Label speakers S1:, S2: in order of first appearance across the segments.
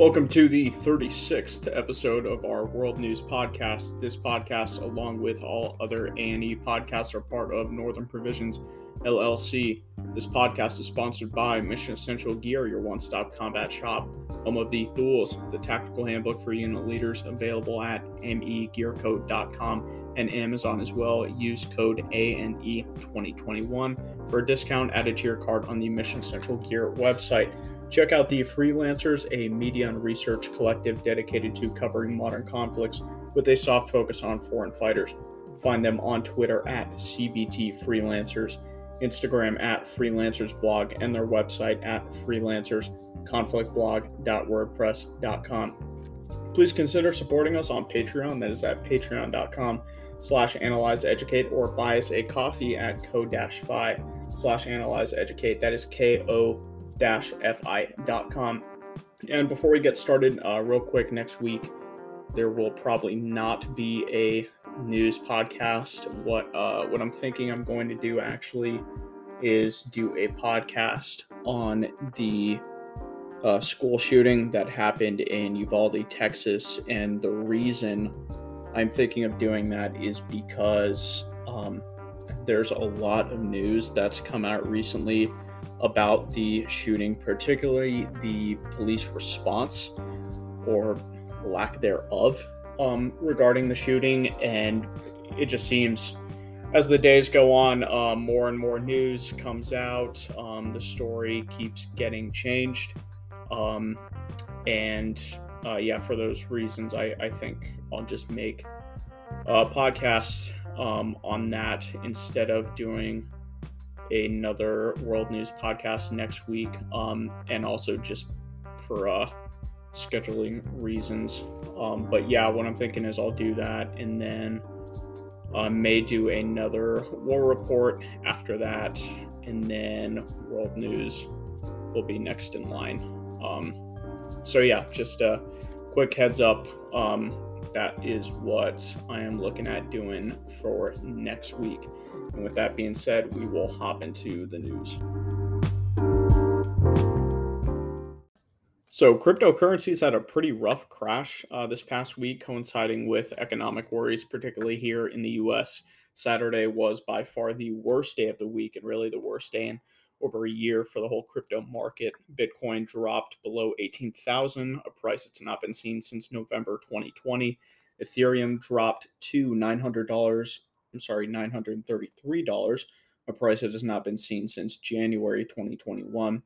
S1: Welcome to the 36th episode of our World News Podcast. This podcast, along with all other A&E podcasts, are part of Northern Provisions LLC. This podcast is sponsored by Mission Essential Gear, your one-stop combat shop, home of the Tools, the tactical handbook for unit leaders, available at megearcode.com and Amazon as well. Use code ANE 2021 for a discount added to your cart on the Mission Essential Gear website. Check out the Freelancers, a media and research collective dedicated to covering modern conflicts with a soft focus on foreign fighters. Find them on Twitter at CBT Freelancers, Instagram at Freelancers Blog, and their website at freelancersconflictblog.wordpress.com. Please consider supporting us on Patreon. That is at patreon.com slash analyze educate or buy us a coffee at Ko-fi slash analyze educate. That is K-O fi.com. And before we get started, uh, real quick, next week there will probably not be a news podcast. What uh, what I'm thinking I'm going to do actually is do a podcast on the uh, school shooting that happened in Uvalde, Texas, and the reason I'm thinking of doing that is because um, there's a lot of news that's come out recently about the shooting, particularly the police response or lack thereof um, regarding the shooting. And it just seems as the days go on, uh, more and more news comes out. Um, the story keeps getting changed. Um, and uh, yeah, for those reasons, I, I think I'll just make a podcast um, on that instead of doing another world news podcast next week, um, and also just for uh, scheduling reasons. Um, but yeah, what I'm thinking is I'll do that, and then uh, may do another war report after that, and then world news will be next in line. Um, so yeah, just a quick heads up. Um, that is what I am looking at doing for next week. And with that being said, we will hop into the news. So, cryptocurrencies had a pretty rough crash uh, this past week, coinciding with economic worries, particularly here in the US. Saturday was by far the worst day of the week and really the worst day in over a year for the whole crypto market. Bitcoin dropped below 18,000, a price that's not been seen since November 2020. Ethereum dropped to $900 I'm sorry, $933, a price that has not been seen since January 2021.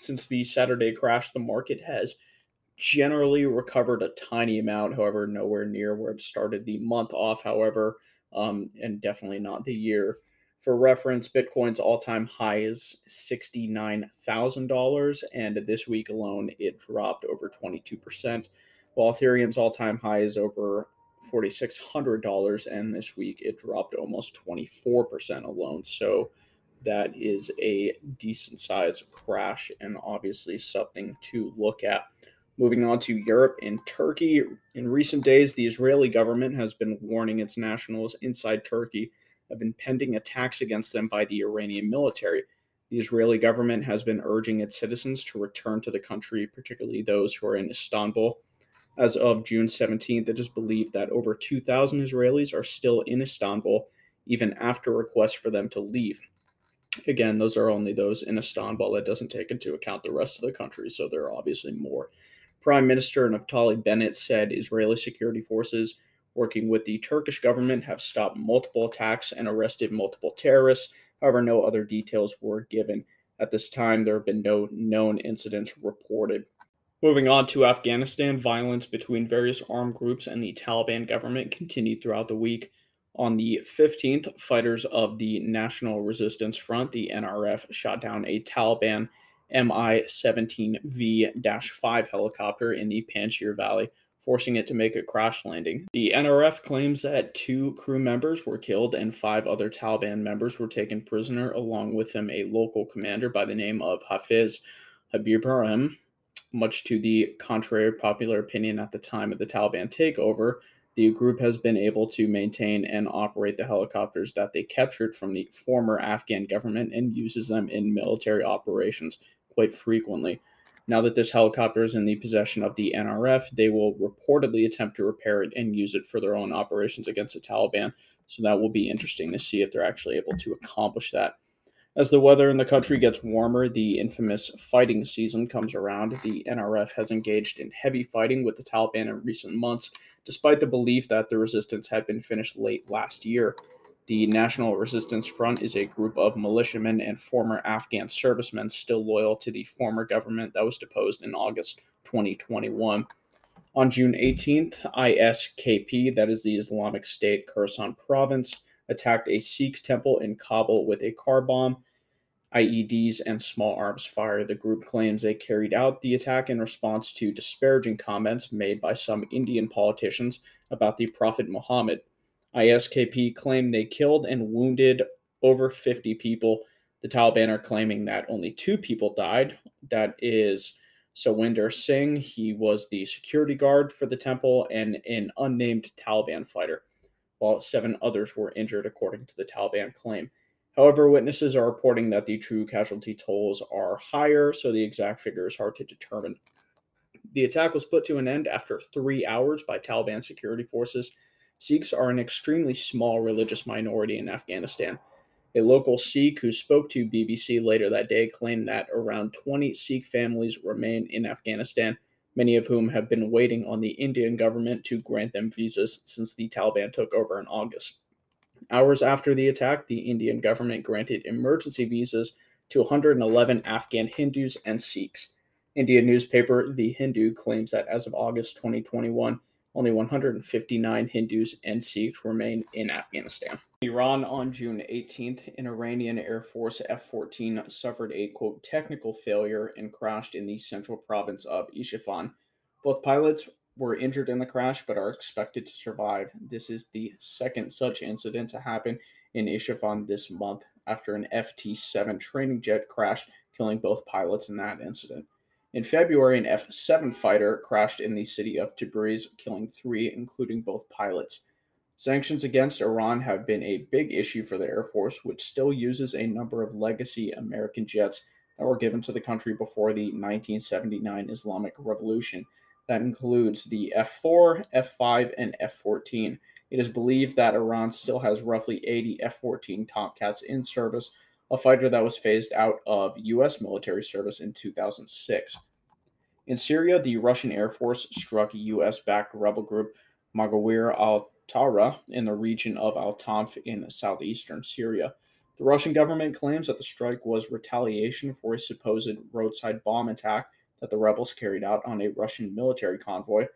S1: Since the Saturday crash, the market has generally recovered a tiny amount, however, nowhere near where it started the month off, however, um, and definitely not the year. For reference, Bitcoin's all time high is $69,000, and this week alone it dropped over 22%, while Ethereum's all time high is over $4,600, and this week it dropped almost 24% alone. So that is a decent size crash and obviously something to look at. Moving on to Europe and Turkey. In recent days, the Israeli government has been warning its nationals inside Turkey of impending attacks against them by the Iranian military. The Israeli government has been urging its citizens to return to the country, particularly those who are in Istanbul. As of June 17th, it is believed that over 2,000 Israelis are still in Istanbul, even after requests for them to leave. Again, those are only those in Istanbul. That doesn't take into account the rest of the country, so there are obviously more. Prime Minister Naftali Bennett said Israeli security forces working with the Turkish government have stopped multiple attacks and arrested multiple terrorists. However, no other details were given. At this time, there have been no known incidents reported. Moving on to Afghanistan, violence between various armed groups and the Taliban government continued throughout the week. On the 15th, fighters of the National Resistance Front, the NRF, shot down a Taliban Mi 17V 5 helicopter in the Panjshir Valley, forcing it to make a crash landing. The NRF claims that two crew members were killed and five other Taliban members were taken prisoner, along with them a local commander by the name of Hafiz Habiburrahim much to the contrary popular opinion at the time of the Taliban takeover, the group has been able to maintain and operate the helicopters that they captured from the former Afghan government and uses them in military operations quite frequently. Now that this helicopter is in the possession of the NRF, they will reportedly attempt to repair it and use it for their own operations against the Taliban. So that will be interesting to see if they're actually able to accomplish that. As the weather in the country gets warmer, the infamous fighting season comes around. The NRF has engaged in heavy fighting with the Taliban in recent months, despite the belief that the resistance had been finished late last year. The National Resistance Front is a group of militiamen and former Afghan servicemen still loyal to the former government that was deposed in August 2021. On June 18th, ISKP, that is the Islamic State Khorasan province, attacked a Sikh temple in Kabul with a car bomb, IEDs, and small arms fire. The group claims they carried out the attack in response to disparaging comments made by some Indian politicians about the Prophet Muhammad. ISKP claimed they killed and wounded over 50 people. The Taliban are claiming that only two people died. That is Sawinder Singh. He was the security guard for the temple and an unnamed Taliban fighter while seven others were injured, according to the Taliban claim. However, witnesses are reporting that the true casualty tolls are higher, so the exact figure is hard to determine. The attack was put to an end after three hours by Taliban security forces. Sikhs are an extremely small religious minority in Afghanistan. A local Sikh who spoke to BBC later that day claimed that around 20 Sikh families remain in Afghanistan many of whom have been waiting on the Indian government to grant them visas since the Taliban took over in August. Hours after the attack, the Indian government granted emergency visas to 111 Afghan Hindus and Sikhs. Indian newspaper The Hindu claims that as of August 2021, only 159 Hindus and Sikhs remain in Afghanistan. Iran on June 18th, an Iranian Air Force F 14 suffered a quote technical failure and crashed in the central province of Isfahan. Both pilots were injured in the crash but are expected to survive. This is the second such incident to happen in Isfahan this month after an FT 7 training jet crashed, killing both pilots in that incident. In February, an F 7 fighter crashed in the city of Tabriz, killing three, including both pilots. Sanctions against Iran have been a big issue for the Air Force, which still uses a number of legacy American jets that were given to the country before the 1979 Islamic Revolution. That includes the F 4, F 5, and F 14. It is believed that Iran still has roughly 80 F 14 Tomcats in service, a fighter that was phased out of U.S. military service in 2006. In Syria, the Russian Air Force struck U.S. backed rebel group Maghawir al Thawra in the region of Al Tanf in southeastern Syria. The Russian government claims that the strike was retaliation for a supposed roadside bomb attack that the rebels carried out on a Russian military convoy.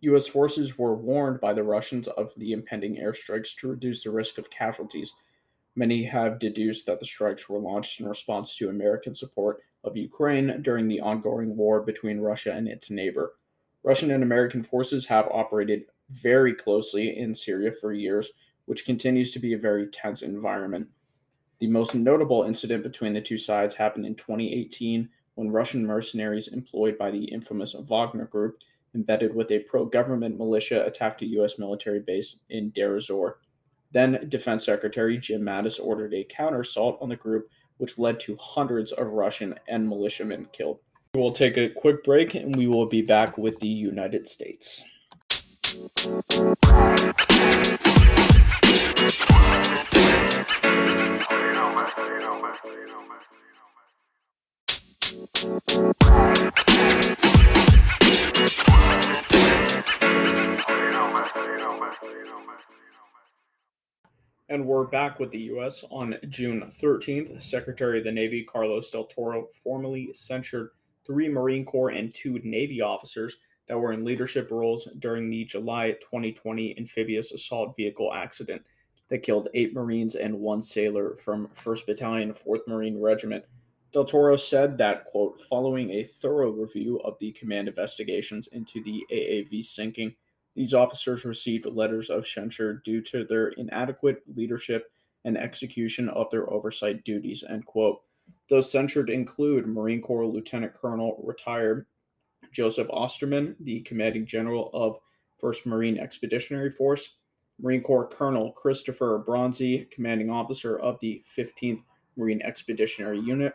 S1: U.S. forces were warned by the Russians of the impending airstrikes to reduce the risk of casualties. Many have deduced that the strikes were launched in response to American support of Ukraine during the ongoing war between Russia and its neighbor. Russian and American forces have operated very closely in Syria for years, which continues to be a very tense environment. The most notable incident between the two sides happened in 2018 when Russian mercenaries employed by the infamous Wagner Group, embedded with a pro government militia, attacked a U.S. military base in Deir. Then Defense Secretary Jim Mattis ordered a counterassault on the group, which led to hundreds of Russian and militiamen killed. We will take a quick break and we will be back with the United States. And we're back with the U.S. On June 13th, Secretary of the Navy Carlos del Toro formally censured three Marine Corps and two Navy officers that were in leadership roles during the July 2020 amphibious assault vehicle accident that killed eight Marines and one sailor from 1st Battalion, 4th Marine Regiment. Del Toro said that, quote, following a thorough review of the command investigations into the AAV sinking, these officers received letters of censure due to their inadequate leadership and execution of their oversight duties. End quote. Those censured include Marine Corps Lieutenant Colonel retired Joseph Osterman, the commanding general of 1st Marine Expeditionary Force, Marine Corps Colonel Christopher Bronzi, commanding officer of the 15th Marine Expeditionary Unit,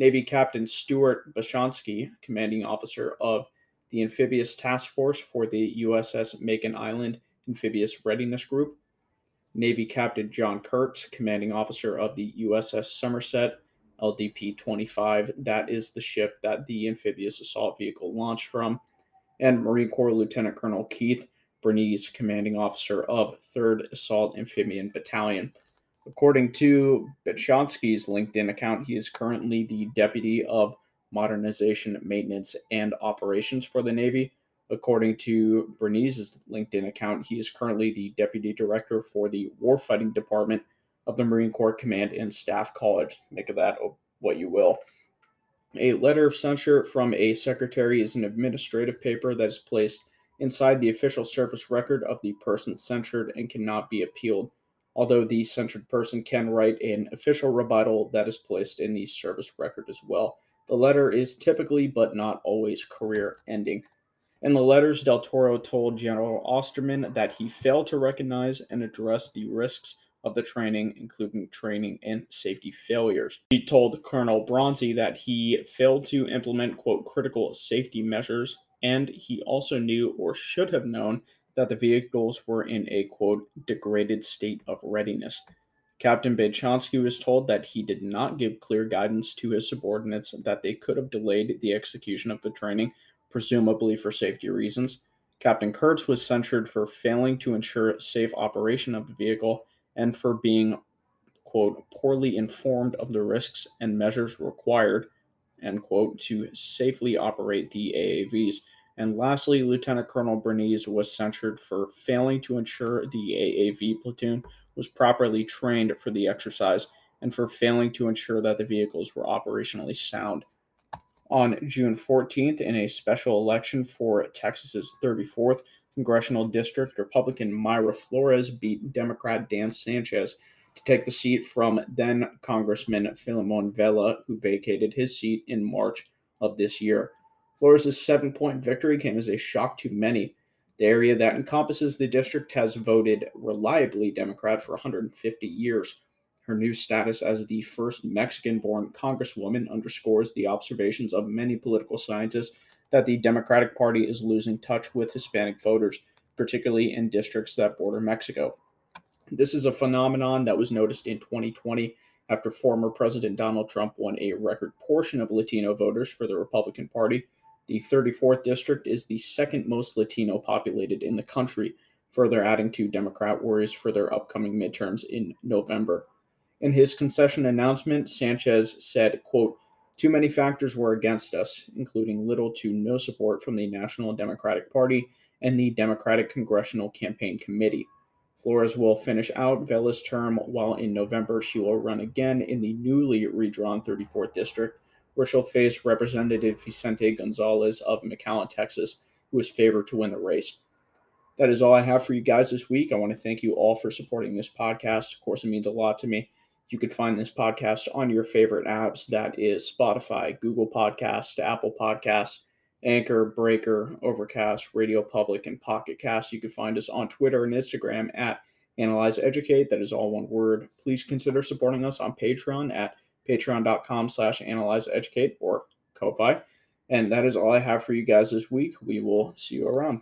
S1: Navy Captain Stuart Bashonsky, commanding officer of the Amphibious Task Force for the USS Makin Island Amphibious Readiness Group, Navy Captain John Kurtz, commanding officer of the USS Somerset LDP 25, that is the ship that the amphibious assault vehicle launched from, and Marine Corps Lieutenant Colonel Keith Brenize, commanding officer of 3rd Assault Amphibian Battalion. According to Bachonsky's LinkedIn account, he is currently the deputy of modernization, maintenance, and operations for the Navy. According to Brenize's LinkedIn account, he is currently the deputy director for the warfighting department of the Marine Corps Command and Staff College. Make of that what you will. A letter of censure from a secretary is an administrative paper that is placed inside the official service record of the person censured and cannot be appealed, although the censured person can write an official rebuttal that is placed in the service record as well. The letter is typically, but not always, career ending. In the letters, Del Toro told General Osterman that he failed to recognize and address the risks of the training, including training and safety failures. He told Colonel Bronzi that he failed to implement, quote, critical safety measures, and he also knew or should have known that the vehicles were in a, quote, degraded state of readiness. Captain Bachonsky was told that he did not give clear guidance to his subordinates that they could have delayed the execution of the training, presumably for safety reasons. Captain Kurtz was censured for failing to ensure safe operation of the vehicle and for being, quote, poorly informed of the risks and measures required, end quote, to safely operate the AAVs. And lastly, Lieutenant Colonel Brenize was censured for failing to ensure the AAV platoon was properly trained for the exercise and for failing to ensure that the vehicles were operationally sound. On June 14th, in a special election for Texas's 34th congressional district, Republican Mayra Flores beat Democrat Dan Sanchez to take the seat from then Congressman Filemon Vela, who vacated his seat in March of this year. Flores' seven point victory came as a shock to many. The area that encompasses the district has voted reliably Democrat for 150 years. Her new status as the first Mexican born congresswoman underscores the observations of many political scientists that the Democratic Party is losing touch with Hispanic voters, particularly in districts that border Mexico. This is a phenomenon that was noticed in 2020 after former President Donald Trump won a record portion of Latino voters for the Republican Party. The 34th district is the second most Latino populated in the country, further adding to Democrat worries for their upcoming midterms in November. In his concession announcement, Sanchez said, quote, too many factors were against us, including little to no support from the National Democratic Party and the Democratic Congressional Campaign Committee. Flores will finish out Vela's term, while in November she will run again in the newly redrawn 34th District, where she'll face Representative Vicente Gonzalez of McAllen, Texas, who is favored to win the race. That is all I have for you guys this week. I want to thank you all for supporting this podcast. Of course, it means a lot to me. You could find this podcast on your favorite apps. That is Spotify, Google Podcast, Apple Podcasts, Anchor, Breaker, Overcast, Radio Public, and Pocket Cast. You can find us on Twitter and Instagram at Analyze Educate. That is all one word. Please consider supporting us on Patreon at patreon.com slash analyze educate or Ko-Fi. And that is all I have for you guys this week. We will see you around.